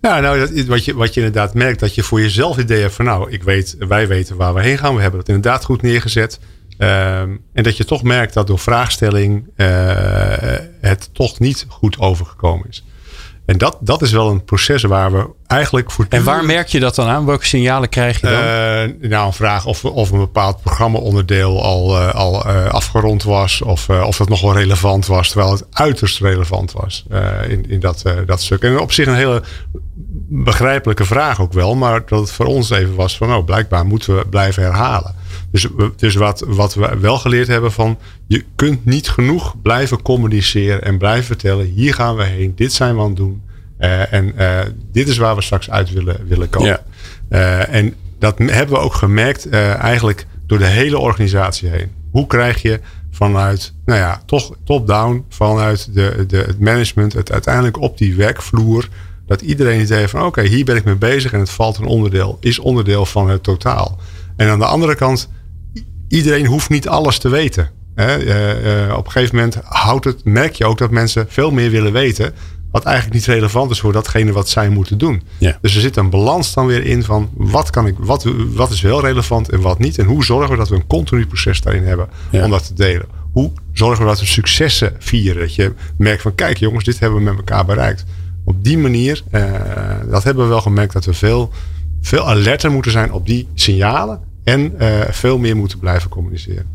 Ja, nou, dat, wat, je, wat je inderdaad merkt, dat je voor jezelf idee hebt van, nou, ik weet, wij weten waar we heen gaan. We hebben het inderdaad goed neergezet. Ehm, en dat je toch merkt dat door vraagstelling eh, het toch niet goed overgekomen is. En dat, dat is wel een proces waar we eigenlijk voor. En waar merk je dat dan aan? Welke signalen krijg je dan? Eh, nou, een vraag of, of een bepaald programma-onderdeel al, eh, al eh, afgerond was. Of, of dat nog wel relevant was. Terwijl het uiterst relevant was in, in dat, dat stuk. En op zich een hele begrijpelijke vraag ook wel. Maar dat het voor ons even was van, nou, blijkbaar moeten we blijven herhalen. Dus, we- dus wat, wat we wel geleerd hebben van, je kunt niet genoeg blijven communiceren en blijven vertellen, hier gaan we heen, dit zijn we aan het doen. Eh, en eh, dit is waar we straks uit willen, willen komen. Ja. Eh, en dat hebben we ook gemerkt eh, eigenlijk door de hele organisatie heen. Hoe krijg je vanuit, nou ja, toch top-down, vanuit de, de, het management, het uiteindelijk op die werkvloer, dat iedereen het idee heeft van oké, hier ben ik mee bezig en het valt een onderdeel, is onderdeel van het totaal. En aan de andere kant, iedereen hoeft niet alles te weten. Hè? Eh, eh, op een gegeven moment houdt het, merk je ook dat mensen veel meer willen weten. Wat eigenlijk niet relevant is voor datgene wat zij moeten doen. Ja. Dus er zit een balans dan weer in van wat, kan ik, wat, wat is wel relevant en wat niet. En hoe zorgen we dat we een continu proces daarin hebben Ja. om dat te delen. Hoe zorgen we dat we successen vieren. Dat je merkt van kijk jongens, dit hebben we met elkaar bereikt. Op die manier, eh, dat hebben we wel gemerkt dat we veel, veel alerter moeten zijn op die signalen. En eh, veel meer moeten blijven communiceren.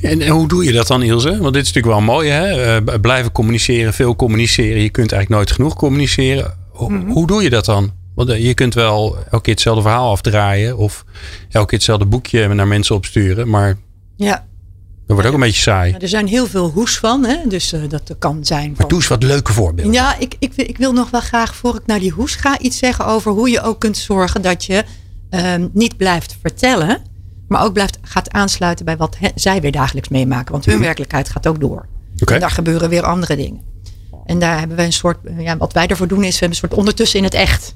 En, en hoe doe je dat dan, Ilse? Want dit is natuurlijk wel mooi, hè? Eh, blijven communiceren, veel communiceren. Je kunt eigenlijk nooit genoeg communiceren. Ho- Mhm. Hoe doe je dat dan? Want eh, je kunt wel elke keer hetzelfde verhaal afdraaien. Of elke keer hetzelfde boekje naar mensen opsturen. Maar Ja, dat wordt ook een beetje saai. Er zijn heel veel hoes van. Hè? Dus eh, dat kan zijn Maar van... doe eens wat leuke voorbeelden. Ja, ik, ik, wil- ik wil nog wel graag, voor ik naar die hoes ga, iets zeggen over hoe je ook kunt zorgen dat je ehm, niet blijft vertellen, maar ook blijft, gaat aansluiten bij wat he- zij weer dagelijks meemaken. Want hun werkelijkheid gaat ook door. Oké. En daar gebeuren weer andere dingen. En daar hebben we een soort, eh, ja, wat wij ervoor doen is, we hebben een soort ondertussen in het echt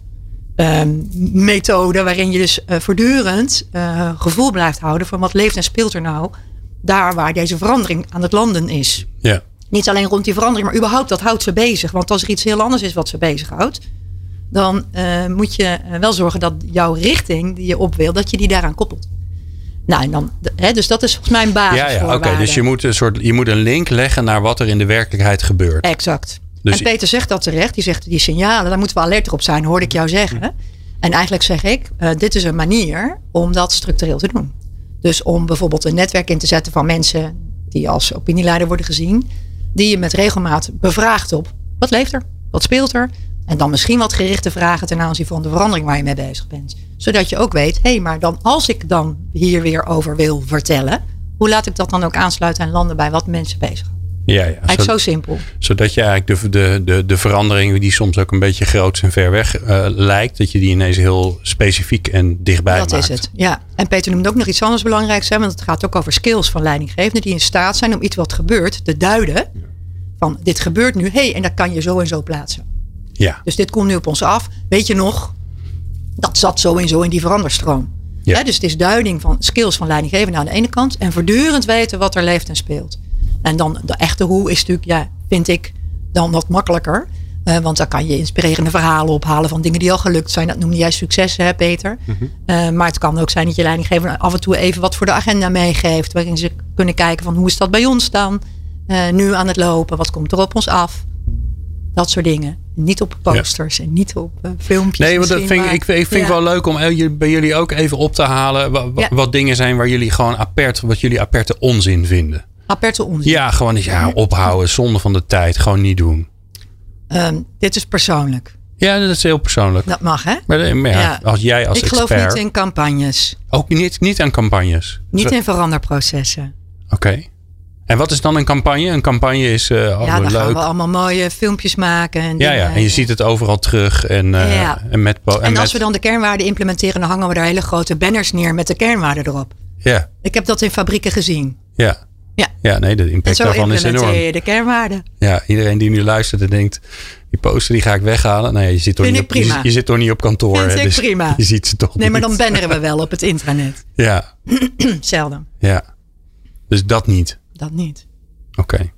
ehm, methode, waarin je dus eh, voortdurend eh, gevoel blijft houden van wat leeft en speelt er nou daar waar deze verandering aan het landen is. Ja. Niet alleen rond die verandering, maar überhaupt dat houdt ze bezig. Want als er iets heel anders is wat ze bezighoudt, dan moet je wel zorgen dat jouw richting die je op wil, dat je die daaraan koppelt. Nou, en dan, hè, dus dat is volgens mij een Ja, basis. ja oké. Dus je moet, een soort, je moet een link leggen naar wat er in de werkelijkheid gebeurt. Exact. Dus- en Peter zegt dat terecht. Die zegt die signalen, daar moeten we alerter op zijn, hoorde ik jou zeggen. En eigenlijk zeg ik, eh, dit is een manier om dat structureel te doen. Dus om bijvoorbeeld een netwerk in te zetten van mensen die als opinieleider worden gezien. Die je met regelmaat bevraagt op wat leeft er, wat speelt er. En dan misschien wat gerichte vragen ten aanzien van de verandering waar je mee bezig bent. Zodat je ook weet, hé, hey, maar dan als ik dan hier weer over wil vertellen. Hoe laat ik dat dan ook aansluiten en landen bij wat mensen bezig Ja, ja. Eigenlijk Zo- zo simpel. zodat je eigenlijk de, de, de, de verandering, die soms ook een beetje groot en ver weg eh, lijkt, dat je die ineens heel specifiek en dichtbij Dat maakt. is het. Ja. En Peter noemde ook nog iets anders belangrijks. Hè, want het gaat ook over skills van leidinggevenden. Die in staat zijn om iets wat gebeurt te duiden. Van dit gebeurt nu. hey, en dat kan je zo en zo plaatsen. Ja, Dus dit komt nu op ons af. Weet je nog? Dat zat zo en zo in die veranderstroom. Ja. Dus het is duiding van skills van leidinggevenden aan de ene kant. En voortdurend weten wat er leeft en speelt. En dan de echte hoe is natuurlijk, ja, vind ik dan wat makkelijker. Eh, want dan kan je inspirerende verhalen ophalen van dingen die al gelukt zijn. Dat noemde jij successen, hè, Peter. Eh, maar het kan ook zijn dat je leidinggever af en toe even wat voor de agenda meegeeft. Waarin ze kunnen kijken van hoe is dat bij ons dan? Eh, nu aan het lopen, wat komt er op ons af? Dat soort dingen. Niet op posters en niet op eh, filmpjes. Nee, want dat vind ik, ik, vind ja. wel leuk om bij jullie ook even op te halen. wa- wa- Ja. Wat dingen zijn waar jullie gewoon apert, wat jullie aperte onzin vinden. Aperte onzin. Ja, gewoon ja, ophouden, zonde van de tijd, gewoon niet doen. Ehm, dit is persoonlijk. Ja, dat is heel persoonlijk. Dat mag, hè? Maar, eh, maar ja, als jij als ik geloof niet in campagnes. ook niet, niet aan campagnes. Niet in veranderprocessen. Oké. En wat is dan een campagne? Een campagne is eh oh, ja, dan gaan we allemaal mooie filmpjes maken. En Ja, ja, en je ziet het overal terug. En, eh, Ja. en met. En, met, als we dan de kernwaarden implementeren, dan hangen we daar hele grote banners neer met de kernwaarden erop. Ja, Ik heb dat in fabrieken gezien. ja. Ja. Ja, nee, de impact daarvan is enorm. je de kernwaarden. Ja, iedereen die nu luistert en denkt, die poster die ga ik weghalen. Nee, je zit toch, Vind niet op, je, je zit toch niet op kantoor. Vind hè, ik dus prima. Je ziet ze toch Nee, maar dan banneren we wel op het intranet. Ja, Zelden. ja. Dus dat niet. Dat niet. Oké.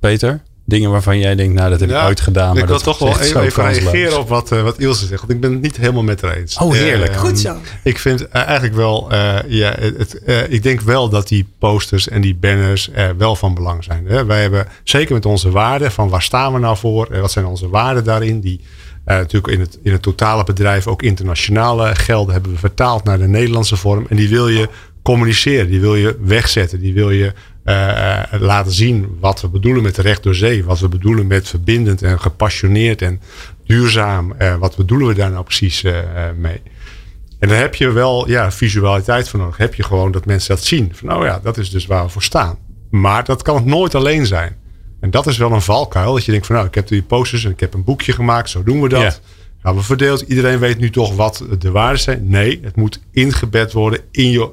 Peter, dingen waarvan jij denkt, nou dat heb ik Ja, ooit gedaan. Maar ik wil dat toch wel even, even reageren op wat, eh, wat Ilse zegt. Want ik ben het niet helemaal met haar eens. Oh, heerlijk. Eh, Goed zo. Ik vind eh, eigenlijk wel, eh, ja, het, eh, ik denk wel dat die posters en die banners eh, wel van belang zijn. Hè. Wij hebben zeker met onze waarden, van waar staan we nou voor? En wat zijn onze waarden daarin? Die eh, natuurlijk in het, in het totale bedrijf ook internationale gelden hebben we vertaald naar de Nederlandse vorm. En die wil je communiceren, die wil je wegzetten, die wil je eh, laten zien wat we bedoelen met recht door zee. Wat we bedoelen met verbindend en gepassioneerd en duurzaam. Eh, wat bedoelen we daar nou precies eh, mee? En dan heb je wel ja, visualiteit voor nodig. Heb je gewoon dat mensen dat zien. Van oh ja, dat is dus waar we voor staan. Maar dat kan het nooit alleen zijn. En dat is wel een valkuil. Dat je denkt van nou, ik heb die posters en ik heb een boekje gemaakt. Zo doen we dat. Gaan we verdeeld. Iedereen weet nu toch wat de waarden zijn. Nee, het moet ingebed worden in je,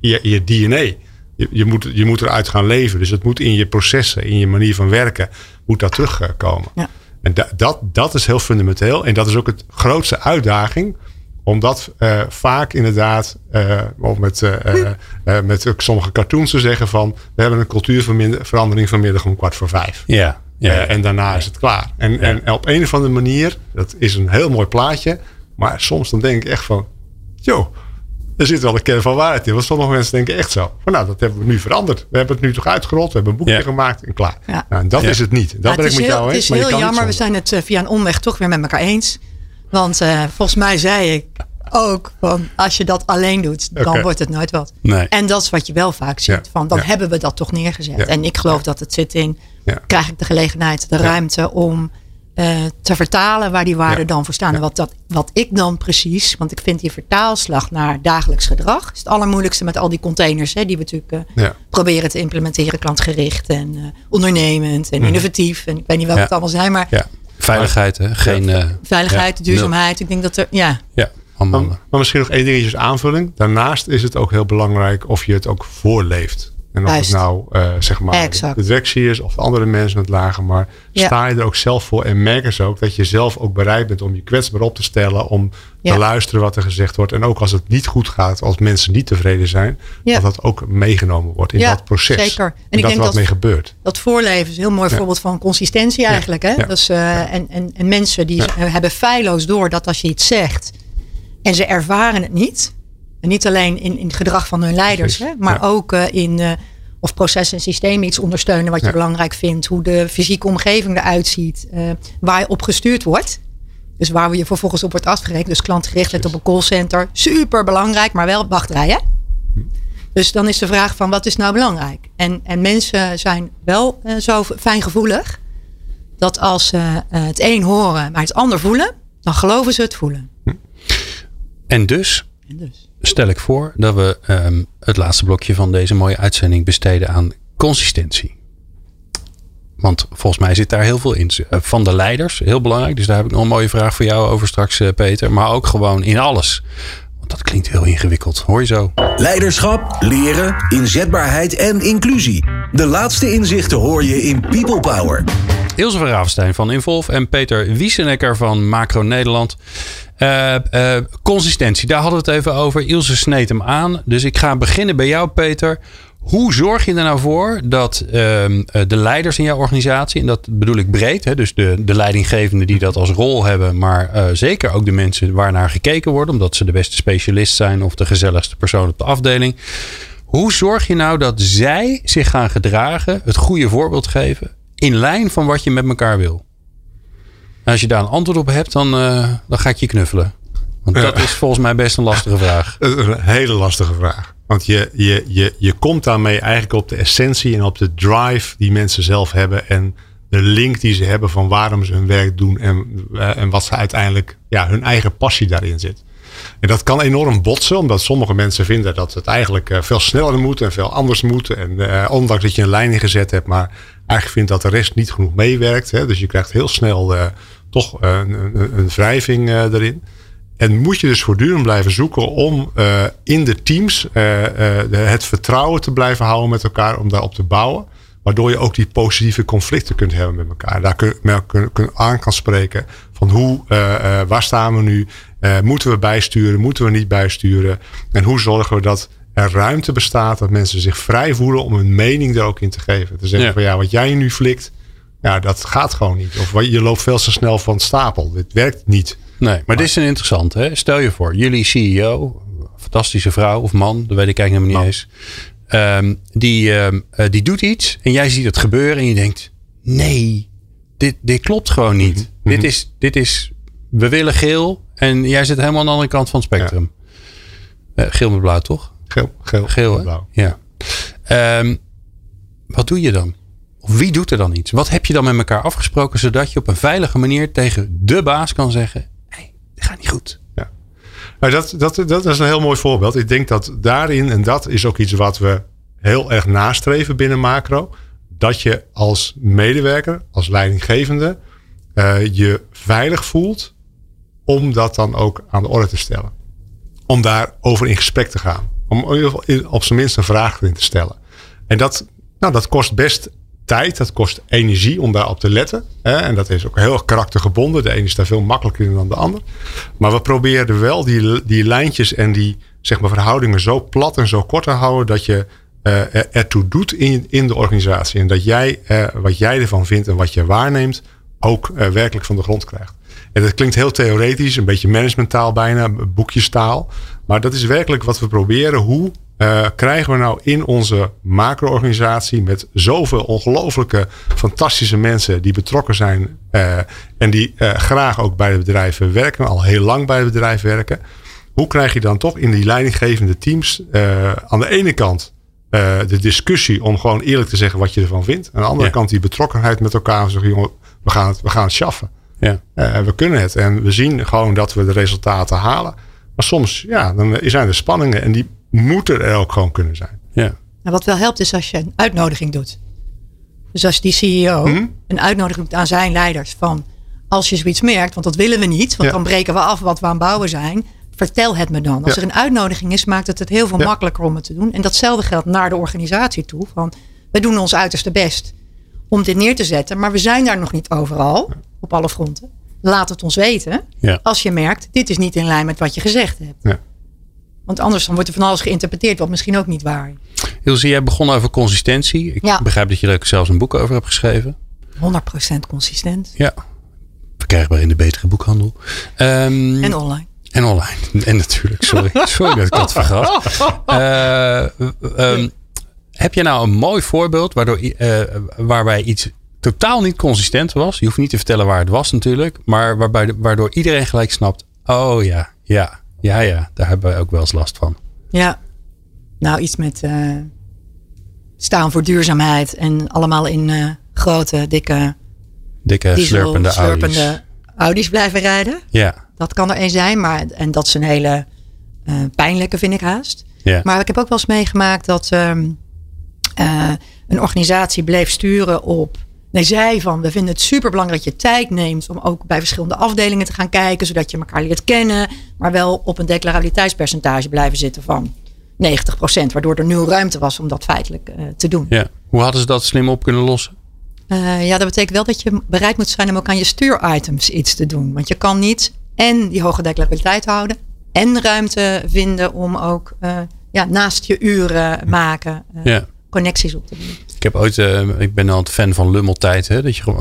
je, je DNA. Je, je, moet, je moet eruit gaan leven. Dus het moet in je processen, in je manier van werken, moet dat terugkomen. Ja. En da- dat, dat is heel fundamenteel. En dat is ook het grootste uitdaging. Omdat eh, vaak inderdaad, eh, of met, eh, eh, eh, met ook sommige cartoons te zeggen van... we hebben een cultuurverandering vanmiddag om kwart voor vijf. Ja, ja. En daarna is het klaar. En, en op een of andere manier, dat is een heel mooi plaatje. Maar soms dan denk ik echt van, joh, er zit wel een kern van waarheid in. Want sommige mensen denken echt zo. Van nou, dat hebben we nu veranderd. We hebben het nu toch uitgerold. We hebben een boekje Ja. gemaakt en klaar. Ja. Nou, en dat Ja. is het niet. Dat Ja, ben ik het met is jou heel, eens. het is heel jammer. We zijn het eh, via een omweg toch weer met elkaar eens. Want eh, volgens mij zei ik ook van als je dat alleen doet, dan wordt het nooit wat. Nee. En dat is wat je wel vaak ziet. Ja. Van, dan Ja. hebben we dat toch neergezet. Ja. En ik geloof dat het zit in, Ja. krijg ik de gelegenheid, de ruimte om eh, te vertalen waar die waarden Ja. dan voor staan. En wat, dat, wat ik dan precies, want ik vind die vertaalslag naar dagelijks gedrag is het allermoeilijkste met al die containers hè, die we natuurlijk eh, Ja. proberen te implementeren. Klantgericht en eh, ondernemend en innovatief. En ik weet niet welke Ja. het allemaal zijn, maar ja. Veiligheid, hè? Geen. eh, veiligheid, ja, duurzaamheid. Ik denk dat er, ja, Ja, allemaal. Maar, maar misschien nog één dingetje als aanvulling. Daarnaast is het ook heel belangrijk of je het ook voorleeft. En of Juist. het nou eh, zeg maar Exact. de directie is of de andere mensen het lagen. Maar Ja. sta je er ook zelf voor en merken ze ook dat je zelf ook bereid bent om je kwetsbaar op te stellen. Om Ja. te luisteren wat er gezegd wordt. En ook als het niet goed gaat, als mensen niet tevreden zijn. Ja. Dat dat ook meegenomen wordt in dat proces. zeker. En En, ik dat denk wat dat- mee gebeurt. dat voorleven is een heel mooi voorbeeld van consistentie eigenlijk. Hè? Dus, eh, en, en, en mensen die hebben feilloos door dat als je iets zegt en ze ervaren het niet. En niet alleen in, in het gedrag van hun leiders, Precies. hè, maar Ja. ook eh, in eh, of processen en systemen iets ondersteunen wat je Ja. belangrijk vindt. Hoe de fysieke omgeving eruit ziet. eh, waar je op gestuurd wordt. Dus waar je vervolgens op wordt afgerekend. Dus klantgerichtheid op een callcenter. Super belangrijk, maar wel wachtrij hè? Dus dan is de vraag van wat is nou belangrijk? En, en mensen zijn wel zo fijngevoelig. Dat als ze het een horen, maar het ander voelen. Dan geloven ze het voelen. En dus En dus. Stel ik voor dat we ehm, het laatste blokje van deze mooie uitzending besteden aan consistentie. Want volgens mij zit daar heel veel in. Eh, Van de leiders, heel belangrijk. Dus daar heb ik nog een mooie vraag voor jou over straks, eh, Peter. Maar ook gewoon in alles. Want dat klinkt heel ingewikkeld. Hoor je zo? Leiderschap, leren, inzetbaarheid en inclusie. De laatste inzichten hoor je in People Power. Ilse van Ravenstein van Involve en Peter Wiesenecker van Macro Nederland. Eh, eh, consistentie, daar hadden we het even over. Ilse sneed hem aan. Dus ik ga beginnen bij jou, Peter. Hoe zorg je er nou voor dat ehm, eh, de leiders in jouw organisatie, en dat bedoel ik breed, hè, dus de, de leidinggevenden die dat als rol hebben, maar uh, zeker ook de mensen waarnaar gekeken wordt, omdat ze de beste specialist zijn of de gezelligste persoon op de afdeling. Hoe zorg je nou dat zij zich gaan gedragen, het goede voorbeeld geven, in lijn van wat je met elkaar wil? Als je daar een antwoord op hebt, dan, uh, dan ga ik je knuffelen. Want dat is volgens mij best een lastige vraag. Een hele lastige vraag. Want je, je, je, je komt daarmee eigenlijk op de essentie en op de drive die mensen zelf hebben. En de link die ze hebben van waarom ze hun werk doen. En, eh, en wat ze uiteindelijk, ja, hun eigen passie daarin zit. En dat kan enorm botsen, omdat sommige mensen vinden dat het eigenlijk eh, veel sneller moet en veel anders moet. En uh, ondanks dat je een lijn ingezet hebt, maar eigenlijk vindt dat de rest niet genoeg meewerkt. Hè? Dus je krijgt heel snel toch een, een, een wrijving erin. En moet je dus voortdurend blijven zoeken om uh, in de teams uh, uh, het vertrouwen te blijven houden met elkaar, om daarop te bouwen. Waardoor je ook die positieve conflicten kunt hebben met elkaar. Daar kun, kun, kun aan kan spreken van hoe, waar staan we nu? moeten we bijsturen? Moeten we niet bijsturen? En hoe zorgen we dat er ruimte bestaat, dat mensen zich vrij voelen om hun mening er ook in te geven. Te zeggen ja. van ja, wat jij nu flikt, ja, dat gaat gewoon niet. Of je loopt veel te snel van stapel. Dit werkt niet. Nee, maar, dit is een interessant. Hè? Stel je voor, jullie CEO, fantastische vrouw of man, dat weet ik eigenlijk helemaal niet eens. Um, die, um, uh, die doet iets en jij ziet het gebeuren en je denkt: nee, dit, dit klopt gewoon niet. Mm -hmm. dit, is, dit is, we willen geel en jij zit helemaal aan de andere kant van het spectrum. Ja. Uh, geel met blauw, toch? Geel, geel, geel met blauw. Ja. Um, wat doe je dan? Of wie doet er dan iets? Wat heb je dan met elkaar afgesproken zodat je op een veilige manier tegen de baas kan zeggen: gaat niet goed. Ja. Dat, dat, dat is een heel mooi voorbeeld. Ik denk dat daarin, en dat is ook iets wat we heel erg nastreven binnen macro, dat je als medewerker, als leidinggevende, uh, je veilig voelt om dat dan ook aan de orde te stellen. Om daarover in gesprek te gaan. Om op zijn minst een vraag erin te stellen. En dat, nou, dat kost best dat kost energie om daarop te letten. Hè? En dat is ook heel erg karaktergebonden. De ene is daar veel makkelijker in dan de ander. Maar we proberen wel die, die lijntjes en die zeg maar, verhoudingen zo plat en zo kort te houden dat je uh, ertoe doet in, in de organisatie. En dat jij uh, wat jij ervan vindt en wat je waarneemt ook uh, werkelijk van de grond krijgt. En dat klinkt heel theoretisch, een beetje managementtaal bijna, boekjestaal. Maar dat is werkelijk wat we proberen. Hoe uh, krijgen we nou in onze macro-organisatie met zoveel ongelooflijke fantastische mensen die betrokken zijn uh, en die uh, graag ook bij de bedrijven werken, al heel lang bij het bedrijf werken. Hoe krijg je dan toch in die leidinggevende teams aan de ene kant de discussie om gewoon eerlijk te zeggen wat je ervan vindt. Aan de andere ja. kant die betrokkenheid met elkaar. Zeggen, jongen, we gaan het, we gaan het schaffen. Ja. we kunnen het en we zien gewoon dat we de resultaten halen. Maar soms ja, dan zijn er spanningen en die moeten er ook gewoon kunnen zijn. Ja. Nou, wat wel helpt is als je een uitnodiging doet. Dus als die CEO Mhm. een uitnodiging doet aan zijn leiders van als je zoiets merkt, want dat willen we niet, want Ja. dan breken we af wat we aan het bouwen zijn. Vertel het me dan. Als Ja. er een uitnodiging is, maakt het het heel veel Ja. makkelijker om het te doen. En datzelfde geldt naar de organisatie toe. Van, we doen ons uiterste best om dit neer te zetten, maar we zijn daar nog niet overal, op alle fronten. Laat het ons weten Ja. als je merkt, dit is niet in lijn met wat je gezegd hebt. Want anders dan wordt er van alles geïnterpreteerd, wat misschien ook niet waar is. Ilse, jij begon over consistentie. Ik Ja. begrijp dat je er ook zelfs een boek over hebt geschreven. 100% consistent. Ja. Verkrijgbaar in de betere boekhandel. Ehm, En online. En online. En natuurlijk, sorry. Sorry dat ik dat vergat. Eh, ehm, heb je nou een mooi voorbeeld waardoor, eh, waarbij iets totaal niet consistent was? Je hoeft niet te vertellen waar het was natuurlijk. Maar waarbij, waardoor iedereen gelijk snapt. Oh ja, ja, ja, ja. Daar hebben wij ook wel eens last van. Ja. Nou, iets met eh, staan voor duurzaamheid. En allemaal in eh, grote, dikke Dikke diesel, slurpende, slurpende Audi's. Audi's blijven rijden. Ja, Dat kan er één zijn. Maar, en dat is een hele eh, pijnlijke, vind ik haast. ja. Maar ik heb ook wel eens meegemaakt dat ehm, eh, een organisatie bleef sturen op. Nee, zij van we vinden het super belangrijk dat je tijd neemt om ook bij verschillende afdelingen te gaan kijken, zodat je elkaar leert kennen, maar wel op een declarabiliteitspercentage blijven zitten van 90%, waardoor er nul ruimte was om dat feitelijk eh, te doen. ja. Hoe hadden ze dat slim op kunnen lossen? Eh, ja, dat betekent wel dat je bereid moet zijn om ook aan je stuuritems iets te doen. Want je kan niet en die hoge declarabiliteit houden en ruimte vinden om ook eh, ja, naast je uren maken. Ja. Connecties op te doen. Ik heb ooit, eh, ik ben altijd fan van lummeltijd. Hè? Dat je gewoon,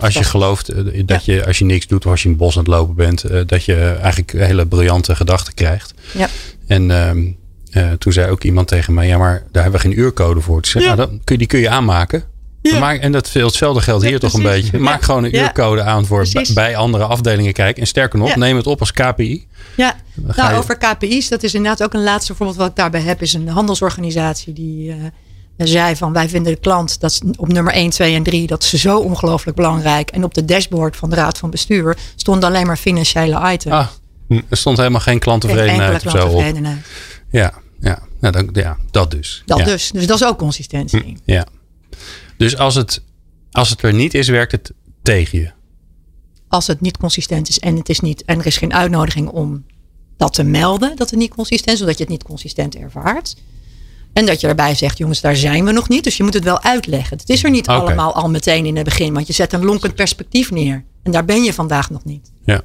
als je gelooft eh, dat je als je niks doet of als je in het bos aan het lopen bent, eh, dat je eigenlijk hele briljante gedachten krijgt. Ja. En ehm, eh, toen zei ook iemand tegen mij, ja, maar daar hebben we geen uurcode voor. Ik zei, Ja. nou, dan kun je, die kun je aanmaken. Ja. Maak, en dat veel hetzelfde geldt Ja, hier toch een beetje. Ja. Maak gewoon een uurcode aan voor bij, andere afdelingen kijken. En sterker nog, neem het op als KPI. Ja, nou, je- over KPI's, dat is inderdaad ook een laatste voorbeeld wat ik daarbij heb, is een handelsorganisatie die eh, zei van wij vinden de klant dat op nummer 1, 2 en 3, dat is zo ongelooflijk belangrijk. En op de dashboard van de Raad van Bestuur stonden alleen maar financiële items. Ah, er stond helemaal geen klanttevredenheid of zo op. Ja, ja. Nou, dan, ja dat dus. Dat ja. dus. Dus dat is ook consistentie. Ja. Dus als het, als het er niet is, werkt het tegen je. Als het niet consistent is en het is niet en er is geen uitnodiging om dat te melden dat het niet consistent is, zodat je het niet consistent ervaart. En dat je erbij zegt, jongens, daar zijn we nog niet. Dus je moet het wel uitleggen. Het is er niet allemaal al meteen in het begin. Want je zet een lonkend perspectief neer. En daar ben je vandaag nog niet. Ja.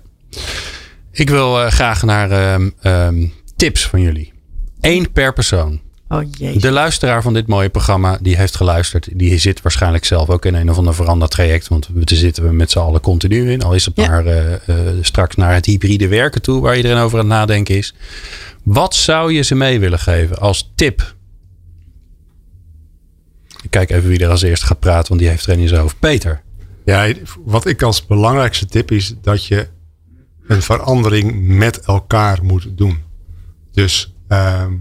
Ik wil eh, graag naar ehm, ehm, tips van jullie. Eén per persoon. Oh jee. De luisteraar van dit mooie programma, die heeft geluisterd. Die zit waarschijnlijk zelf ook in een of ander verandertraject. Want we zitten we met z'n allen continu in. Al is het Ja. maar eh, eh, straks naar het hybride werken toe. Waar iedereen over aan het nadenken is. Wat zou je ze mee willen geven als tip? Ik kijk even wie er als eerste gaat praten. Want die heeft er een in zijn hoofd. Peter. Ja, wat ik als belangrijkste tip is dat je een verandering met elkaar moet doen. Dus ehm,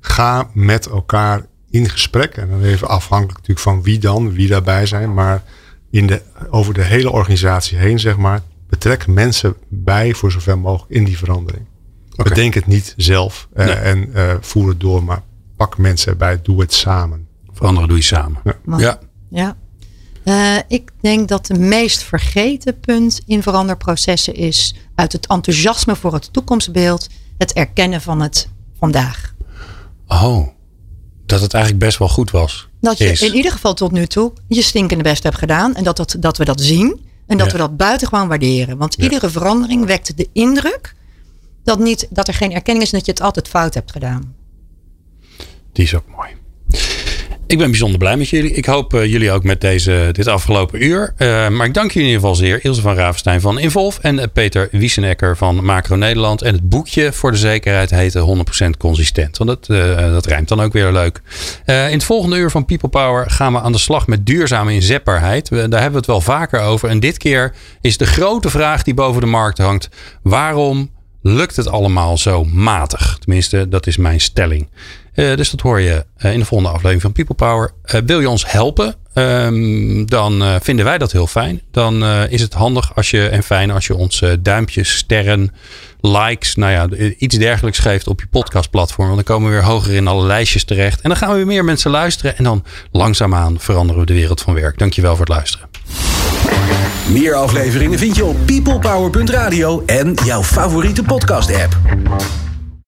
ga met elkaar in gesprek. En dan even afhankelijk natuurlijk van wie dan, wie daarbij zijn. Maar in de, over de hele organisatie heen, zeg maar. Betrek mensen bij voor zover mogelijk in die verandering. Bedenk het niet zelf eh, Nee. en eh, voer het door. Maar pak mensen erbij. Doe het samen. Veranderen doe je samen. Ja. Ja. Ja. Eh, ik denk dat de meest vergeten punt in veranderprocessen is uit het enthousiasme voor het toekomstbeeld het erkennen van het vandaag. Oh. Dat het eigenlijk best wel goed was. Dat je Is. in ieder geval tot nu toe je stinkende best hebt gedaan en dat, dat, dat we dat zien en dat Ja. we dat buitengewoon waarderen. Want iedere verandering wekt de indruk dat, niet, dat er geen erkenning is en dat je het altijd fout hebt gedaan. Die is ook mooi. Ik ben bijzonder blij met jullie. Ik hoop eh, jullie ook met deze, dit afgelopen uur. Eh, maar ik dank jullie in ieder geval zeer. Ilse van Ravenstein van Involve en eh, Peter Wiesenecker van Macro Nederland. En het boekje voor de zekerheid heette 100% consistent. Want dat, dat rijmt dan ook weer leuk. In het volgende uur van People Power gaan we aan de slag met duurzame inzetbaarheid. Daar hebben we het wel vaker over. En dit keer is de grote vraag die boven de markt hangt. Waarom lukt het allemaal zo matig? Tenminste, dat is mijn stelling. Eh, dus dat hoor je eh, in de volgende aflevering van People Power. Eh, wil je ons helpen? Ehm, dan vinden wij dat heel fijn. Dan is het handig als je en fijn als je ons duimpjes, sterren, likes, nou ja, iets dergelijks geeft op je podcastplatform. Want dan komen we weer hoger in alle lijstjes terecht. En dan gaan we weer meer mensen luisteren. En dan langzaamaan veranderen we de wereld van werk. Dankjewel voor het luisteren. Meer afleveringen vind je op peoplepower.radio en jouw favoriete podcast app.